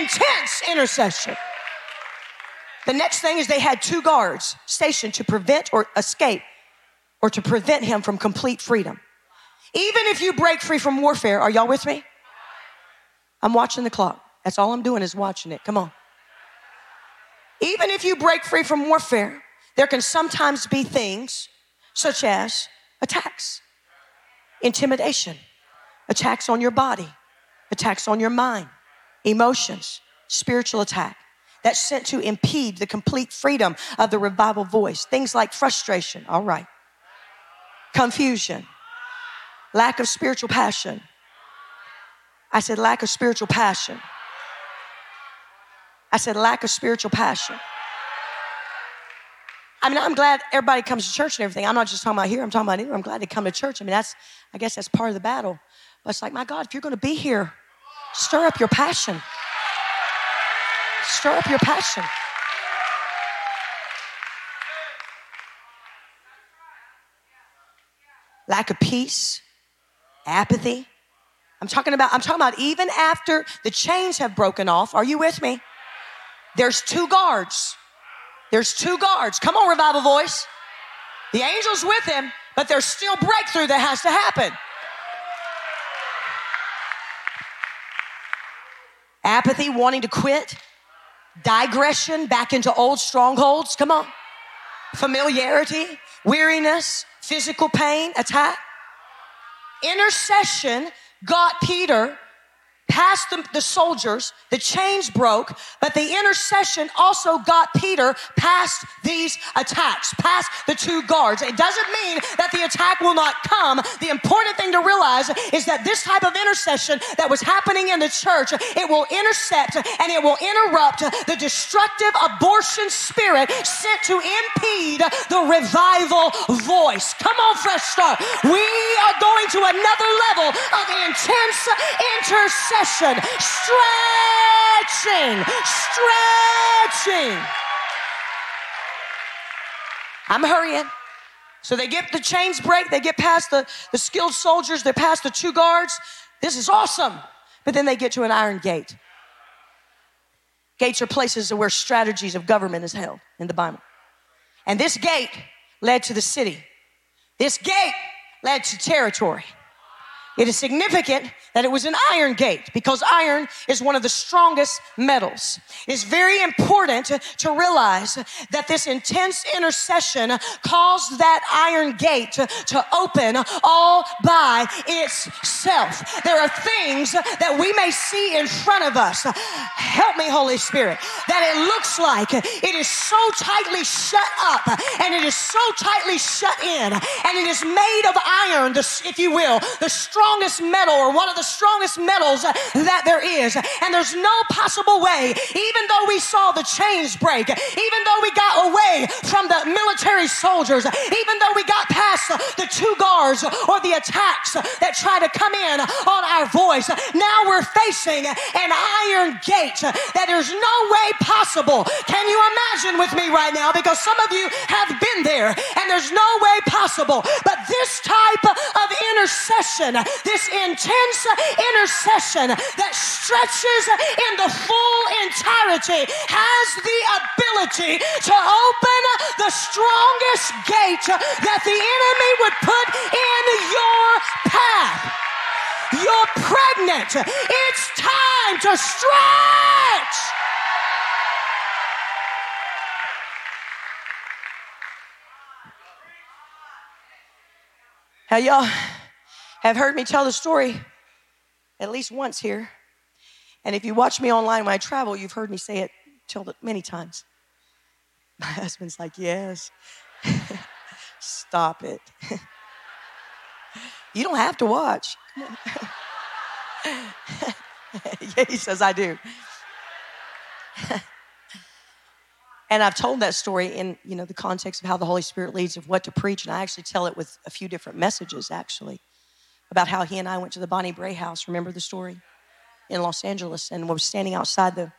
Speaker 2: Intense intercession. The next thing is they had two guards stationed to prevent or escape or to prevent him from complete freedom. Even if you break free from warfare, are y'all with me? I'm watching the clock. That's all I'm doing is watching it. Come on. Even if you break free from warfare, there can sometimes be things such as attacks, intimidation, attacks on your body, attacks on your mind, emotions, spiritual attack that's sent to impede the complete freedom of the revival voice. Things like frustration, all right, confusion, lack of spiritual passion. I said, lack of spiritual passion. I said, lack of spiritual passion. I mean, I'm glad everybody comes to church and everything. I'm not just talking about here, I'm talking about here. I'm glad they come to church. I mean, that's, I guess that's part of the battle. But it's like, my God, if you're going to be here, stir up your passion. Stir up your passion. Lack of peace, apathy. I'm talking about, I'm talking about even after the chains have broken off. Are you with me? There's two guards. There's two guards. Come on, revival voice. The angel's with him, but there's still breakthrough that has to happen. Apathy, wanting to quit, digression back into old strongholds. Come on. Familiarity, weariness, physical pain, attack. Intercession got Peter past the, the, soldiers, the chains broke, but the intercession also got Peter past these attacks, past the two guards. It doesn't mean that the attack will not come. The important thing to realize is that this type of intercession that was happening in the church, it will intercept and it will interrupt the destructive abortion spirit sent to impede the revival voice. Come on, Fresh Start. We are going to another level of intense intercession stretching, stretching. I'm hurrying. So they get the chains break, they get past the, the skilled soldiers, they're past the two guards. This is awesome. But then they get to an iron gate. Gates are places where strategies of government is held in the Bible. And this gate led to the city. This gate led to territory. It is significant that it was an iron gate because iron is one of the strongest metals. It's very important to, realize that this intense intercession caused that iron gate to, to open all by itself. There are things that we may see in front of us. Help me, Holy Spirit, that it looks like it is so tightly shut up and it is so tightly shut in and it is made of iron, if you will, the strongest metal or one of the strongest metals that there is. And there's no possible way, even though we saw the chains break, even though we got away from the military soldiers, even though we got past the two guards or the attacks that try to come in on our voice, now we're facing an iron gate that there's no way possible. Can you imagine with me right now? Because some of you have been there and there's no way possible. But this type of intercession, this intense intercession that stretches in the full entirety has the ability to open the strongest gate that the enemy would put in your path. You're pregnant. It's time to stretch. Now, y'all have heard me tell the story at least once here. And if you watch me online when I travel, you've heard me say it till many times. My husband's like, Yes. Stop it. you don't have to watch. yeah, he says, I do. And I've told that story in you know the context of how the Holy Spirit leads of what to preach, and I actually tell it with a few different messages actually about how he and I went to the Bonnie Brae house. Remember the story? In Los Angeles, and was standing outside the,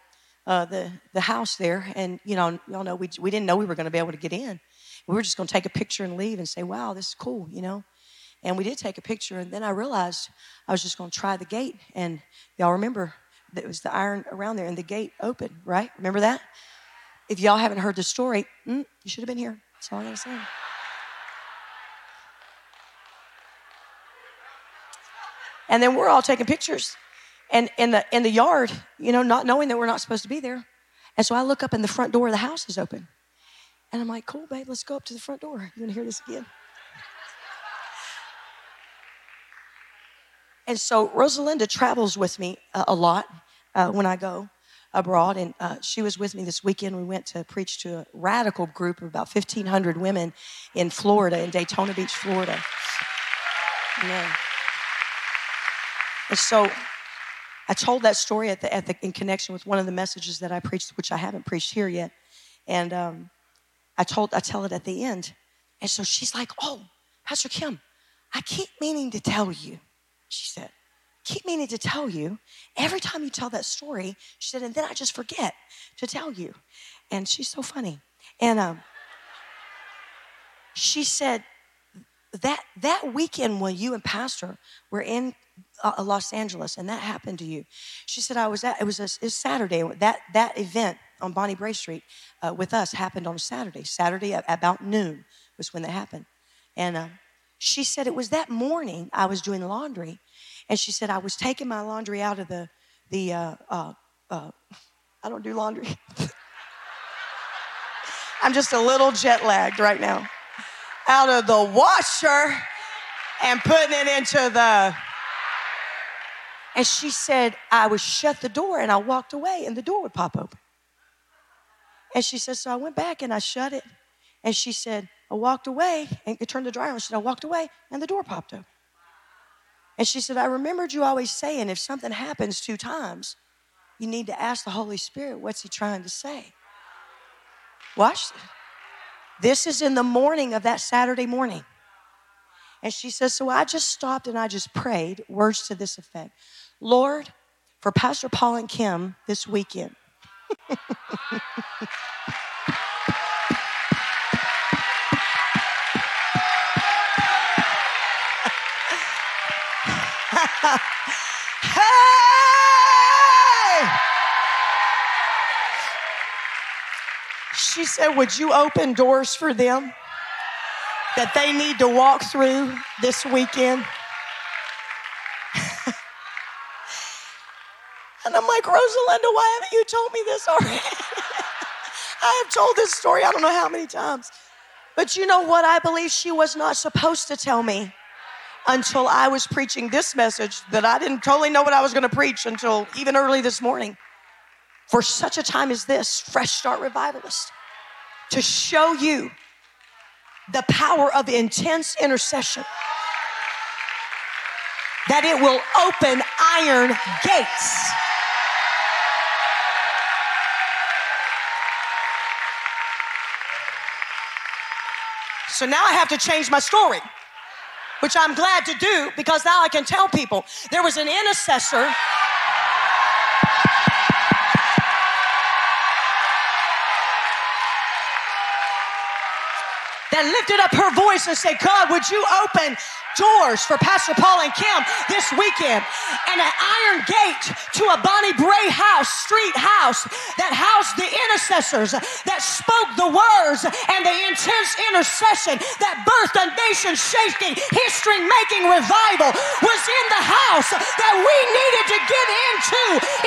Speaker 2: uh, the, the house there. And, you know, y'all know we, we didn't know we were going to be able to get in. We were just going to take a picture and leave and say, wow, this is cool, you know? And we did take a picture. And then I realized I was just going to try the gate. And y'all remember that it was the iron around there and the gate opened, right? Remember that? If y'all haven't heard the story, mm, you should have been here. That's all I got to say. And then we're all taking pictures and in the in the yard, you know, not knowing that we're not supposed to be there. And so I look up and the front door of the house is open. And I'm like, cool, babe, let's go up to the front door. You wanna hear this again? And so Rosalinda travels with me a, a lot uh, when I go abroad. And uh, she was with me this weekend. We went to preach to a radical group of about 1,500 women in Florida, in Daytona Beach, Florida. Amen. And so I told that story at the, at the, in connection with one of the messages that I preached, which I haven't preached here yet. And um, I told I tell it at the end. And so she's like, "Oh, Pastor Kim, I keep meaning to tell you," she said. "Keep meaning to tell you every time you tell that story." She said, "And then I just forget to tell you." And she's so funny. And um, she said that that weekend when you and Pastor were in uh, Los Angeles, and that happened to you. She said, I was at, it was, a, it was Saturday. That, that event on Bonnie Brae Street uh, with us happened on Saturday. Saturday at about noon was when that happened. And uh, she said, it was that morning I was doing laundry. And she said, I was taking my laundry out of the, the uh, uh, uh, I don't do laundry. I'm just a little jet lagged right now. Out of the washer and putting it into the and she said, I would shut the door and I walked away and the door would pop open. And she said, So I went back and I shut it. And she said, I walked away and turned the dryer on. She said, I walked away and the door popped open. And she said, I remembered you always saying if something happens two times, you need to ask the Holy Spirit, what's he trying to say? Watch this. Is in the morning of that Saturday morning. And she says, So I just stopped and I just prayed words to this effect Lord, for Pastor Paul and Kim this weekend. She said, Would you open doors for them that they need to walk through this weekend? and I'm like, Rosalinda, why haven't you told me this already? I have told this story I don't know how many times. But you know what? I believe she was not supposed to tell me until I was preaching this message that I didn't totally know what I was going to preach until even early this morning. For such a time as this, Fresh Start Revivalist, to show you the power of intense intercession, that it will open iron gates. So now I have to change my story, which I'm glad to do because now I can tell people there was an intercessor. That lifted up her voice and said, God, would you open doors for Pastor Paul and Kim this weekend and an iron gate to a Bonnie Brae house, street house that housed the intercessors that spoke the words and the intense intercession that birthed a nation shaking, history making revival was in the house that we needed to get into.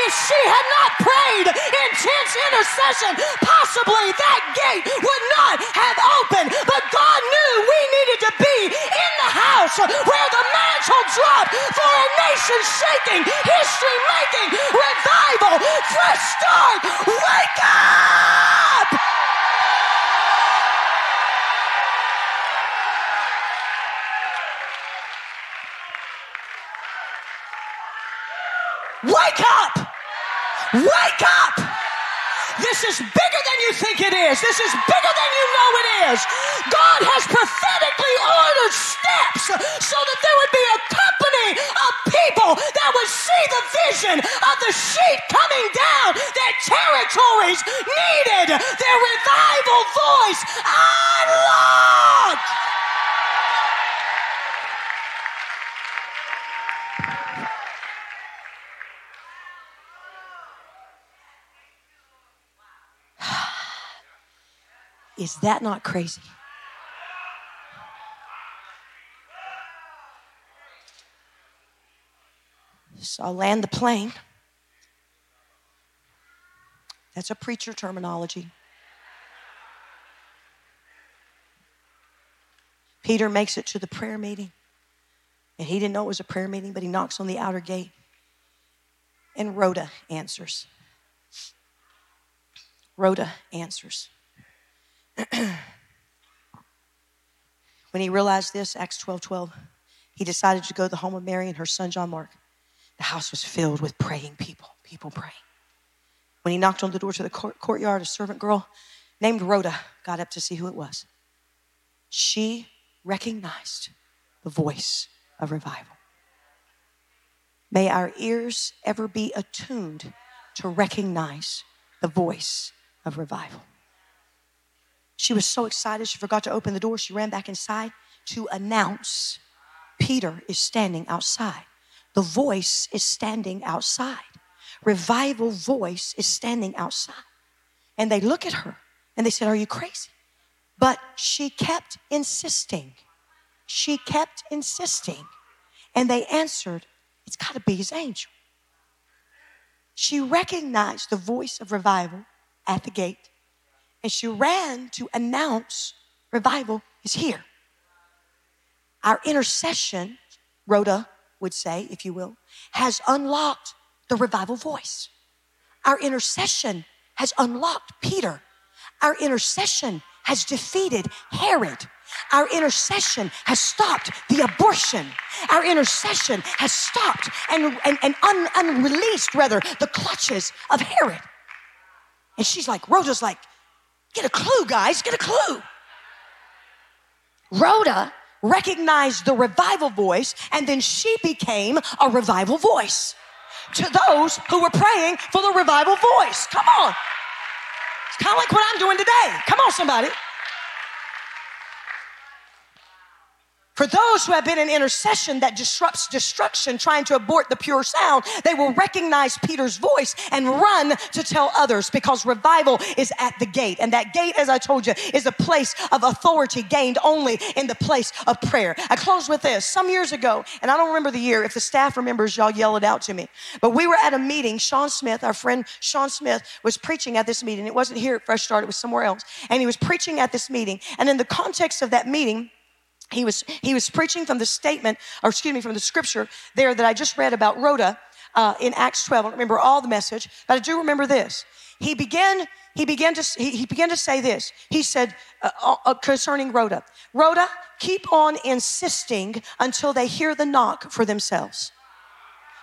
Speaker 2: If she had not prayed intense intercession, possibly that gate would not have opened. But God knew we needed to be in the house where the mantle dropped for a nation shaking, history making revival. Fresh start. Wake up! Wake up! Wake up! This is bigger than you think it is. This is bigger than you know it is. God has prophetically Is that not crazy? So I'll land the plane. That's a preacher terminology. Peter makes it to the prayer meeting. And he didn't know it was a prayer meeting, but he knocks on the outer gate. And Rhoda answers. Rhoda answers. when he realized this, Acts 12 12, he decided to go to the home of Mary and her son John Mark. The house was filled with praying people, people praying. When he knocked on the door to the court, courtyard, a servant girl named Rhoda got up to see who it was. She recognized the voice of revival. May our ears ever be attuned to recognize the voice of revival. She was so excited, she forgot to open the door. She ran back inside to announce Peter is standing outside. The voice is standing outside. Revival voice is standing outside. And they look at her and they said, Are you crazy? But she kept insisting. She kept insisting. And they answered, It's got to be his angel. She recognized the voice of revival at the gate and she ran to announce revival is here. Our intercession, Rhoda would say, if you will, has unlocked the revival voice. Our intercession has unlocked Peter. Our intercession has defeated Herod. Our intercession has stopped the abortion. Our intercession has stopped and, and, and un, unreleased, rather, the clutches of Herod. And she's like, Rhoda's like, Get a clue, guys, get a clue. Rhoda recognized the revival voice, and then she became a revival voice to those who were praying for the revival voice. Come on. It's kind of like what I'm doing today. Come on, somebody. For those who have been in intercession that disrupts destruction, trying to abort the pure sound, they will recognize Peter's voice and run to tell others because revival is at the gate. And that gate, as I told you, is a place of authority gained only in the place of prayer. I close with this. Some years ago, and I don't remember the year, if the staff remembers, y'all yell it out to me. But we were at a meeting. Sean Smith, our friend Sean Smith, was preaching at this meeting. It wasn't here at Fresh Start, it was somewhere else. And he was preaching at this meeting. And in the context of that meeting, he was, he was preaching from the statement, or excuse me, from the scripture there that I just read about Rhoda uh, in Acts 12. I don't remember all the message, but I do remember this. He began, he began to, he, he began to say this. He said uh, uh, uh concerning Rhoda, Rhoda, keep on insisting until they hear the knock for themselves.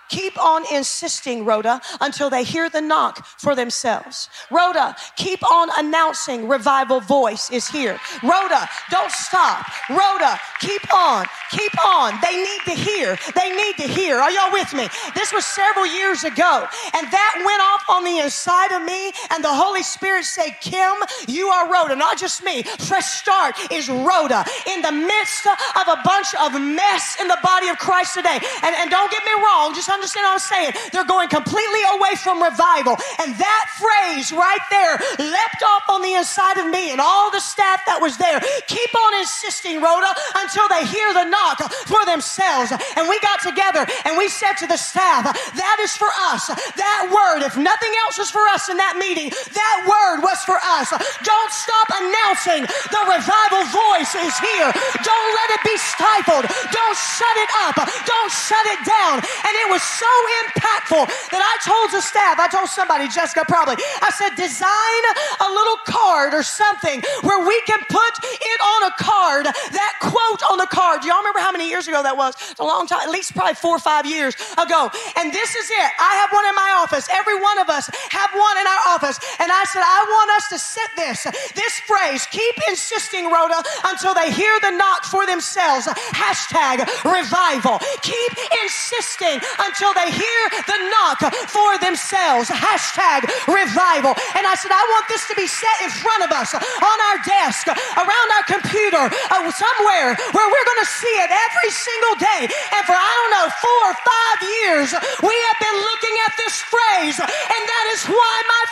Speaker 2: Keep on insisting, Rhoda, until they hear the knock for themselves. Rhoda, keep on announcing revival voice is here. Rhoda, don't stop. Rhoda, keep on, keep on. They need to hear. They need to hear. Are y'all with me? This was several years ago, and that went off on the inside of me, and the Holy Spirit said, Kim, you are Rhoda. Not just me. Fresh Start is Rhoda in the midst of a bunch of mess in the body of Christ today. And, and don't get me wrong, just understand what I'm saying? They're going completely away from revival. And that phrase right there leapt off on the inside of me and all the staff that was there. Keep on insisting, Rhoda, until they hear the knock for themselves. And we got together and we said to the staff, that is for us. That word, if nothing else was for us in that meeting, that word was for us. Don't stop announcing the revival voice is here. Don't let it be stifled. Don't shut it up. Don't shut it down. And it was so impactful that I told the staff, I told somebody, Jessica probably, I said, design a little card or something where we can put it on a card, that quote on the card. Do y'all remember how many years ago that was? It's a long time, at least probably four or five years ago. And this is it. I have one in my office. Every one of us have one in our office. And I said, I want us to set this, this phrase, keep insisting, Rhoda, until they hear the knock for themselves. Hashtag revival. Keep insisting until until they hear the knock for themselves. Hashtag revival. And I said, I want this to be set in front of us on our desk, around our computer, uh, somewhere where we're going to see it every single day. And for, I don't know, four or five years, we have been looking at this phrase. And that is why, my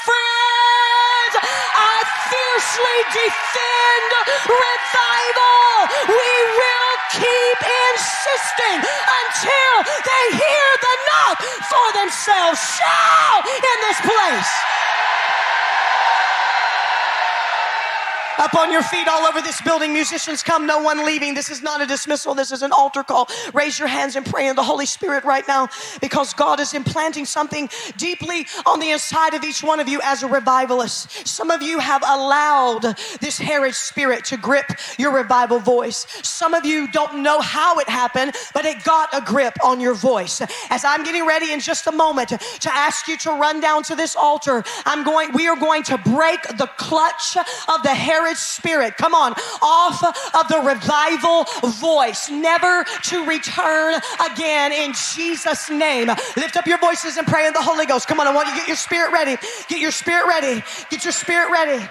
Speaker 2: friends, I fiercely defend revival. We will keep insisting until they hear the knock for themselves. Shout in this place. Up on your feet all over this building. Musicians come, no one leaving. This is not a dismissal. This is an altar call. Raise your hands and pray in the Holy Spirit right now because God is implanting something deeply on the inside of each one of you as a revivalist. Some of you have allowed this Herod spirit to grip your revival voice. Some of you don't know how it happened, but it got a grip on your voice. As I'm getting ready in just a moment to ask you to run down to this altar, I'm going, we are going to break the clutch of the Spirit, come on, off of the revival voice, never to return again in Jesus' name. Lift up your voices and pray in the Holy Ghost. Come on, I want you to get your spirit ready. Get your spirit ready. Get your spirit ready.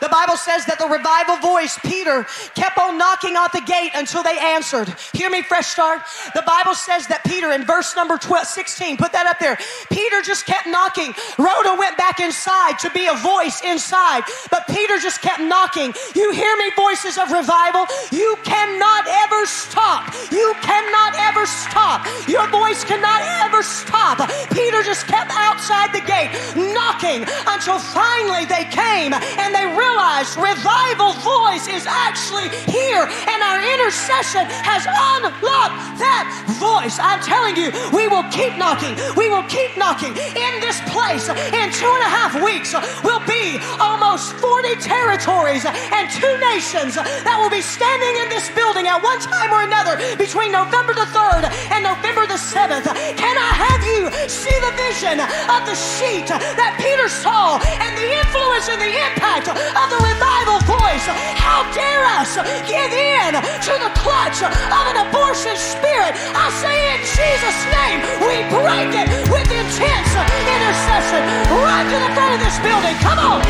Speaker 2: The Bible says that the revival voice, Peter, kept on knocking on the gate until they answered. Hear me, fresh start. The Bible says that Peter, in verse number 12, 16, put that up there. Peter just kept knocking. Rhoda went back inside to be a voice in inside. But Peter just kept knocking. You hear me, voices of revival? You cannot ever stop. You cannot ever stop. Your voice cannot ever stop. Peter just kept outside the gate knocking until finally they came and they realized revival voice is actually here and our intercession has unlocked that voice. I'm telling you, we will keep knocking. We will keep knocking in this place. In two and a half weeks, we'll be almost 40 territories and two nations that will be standing in this building at one time or another between November the 3rd and November the 7th. Can I have you see the vision of the sheet that Peter saw and the influence and the impact of the revival voice? How dare us give in to the clutch of an abortion spirit? I say in Jesus' name, we break it with intense intercession. Run to the front of this building. Come on,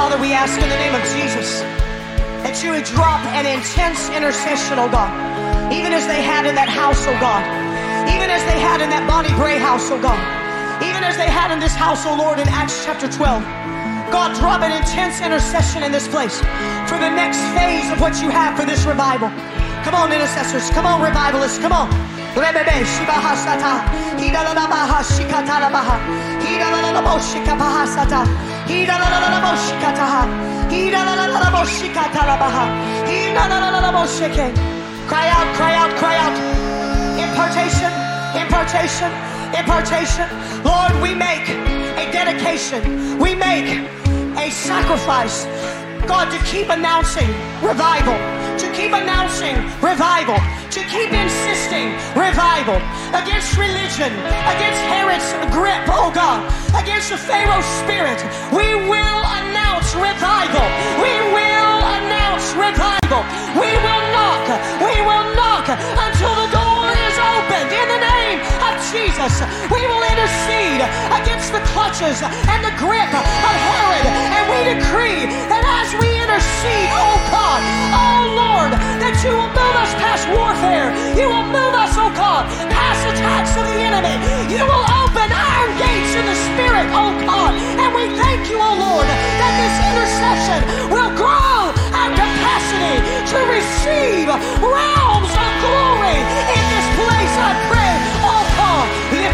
Speaker 2: Father, we ask in the name of Jesus that you would drop an intense intercession, oh God, even as they had in that house, oh God, even as they had in that Bonnie Brae house, oh God, even as they had in this house, oh Lord, in Acts chapter 12. God, drop an intense intercession in this place for the next phase of what you have for this revival. Come on, intercessors. Come on, revivalists. Come on. Rebebe shibaha sata. Hida la la baha shikata la baha. Hida la la la bo shikabaha sata. Hida la la la la bo shikataha. Hida la la la la bo shikata la baha. Hida la la la la bo shike. Cry out, cry out, cry out. Impartation, impartation, impartation. Lord, we make a dedication. We make a sacrifice. God, to keep announcing revival, to keep announcing revival, to keep insisting revival against religion, against Herod's grip, oh God, against the Pharaoh spirit. We will announce revival. We will announce revival. We will knock. We will knock until the door is opened in Jesus. We will intercede against the clutches and the grip of Herod. And we decree that as we intercede, oh God, oh Lord, that you will move us past warfare. You will move us, oh God, past attacks of the enemy. You will open iron gates in the spirit, oh God. And we thank you, oh Lord, that this intercession will grow our capacity to receive realms of glory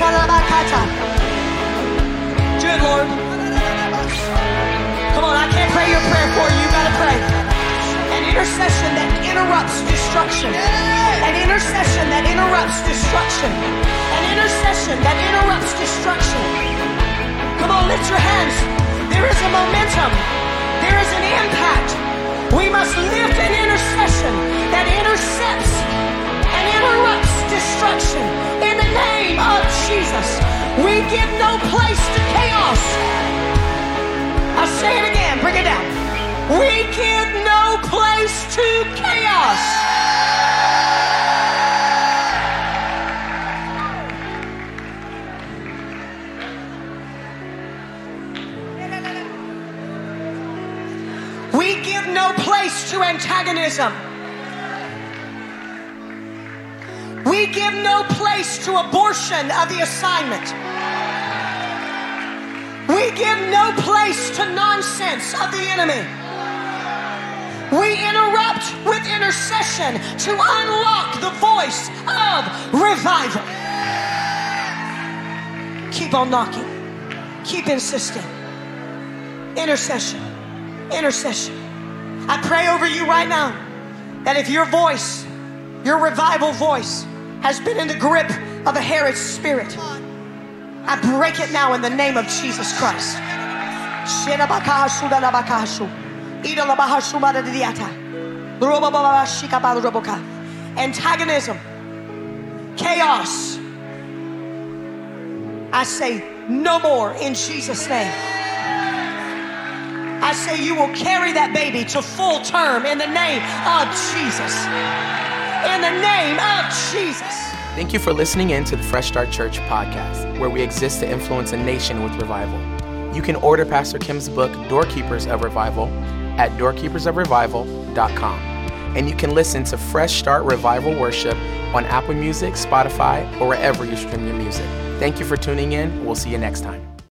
Speaker 2: Good Lord. Come on, I can't pray your prayer for you. You gotta pray. An intercession that interrupts destruction. An intercession that interrupts destruction. An intercession that interrupts destruction. Come on, lift your hands. There is a momentum. There is an impact. We must lift an intercession that intercepts destruction in the name of Jesus. We give no place to chaos. I'll say it again, bring it down. We give no place to chaos. We give no place to antagonism. We give no place to abortion of the assignment. We give no place to nonsense of the enemy. We interrupt with intercession to unlock the voice of revival. Keep on knocking. Keep insisting. Intercession. Intercession. I pray over you right now that if your voice, your revival voice, has been in the grip of a Herod spirit, I break it now in the name of Jesus Christ. Antagonism, chaos. I say no more in Jesus' name. I say you will carry that baby to full term in the name of Jesus. In the name of Jesus.
Speaker 1: Thank you for listening in to the Fresh Start Church podcast, where we exist to influence a nation with revival. You can order Pastor Kim's book, Doorkeepers of Revival, at doorkeepersofrevival.com. And you can listen to Fresh Start Revival Worship on Apple Music, Spotify, or wherever you stream your music. Thank you for tuning in. We'll see you next time.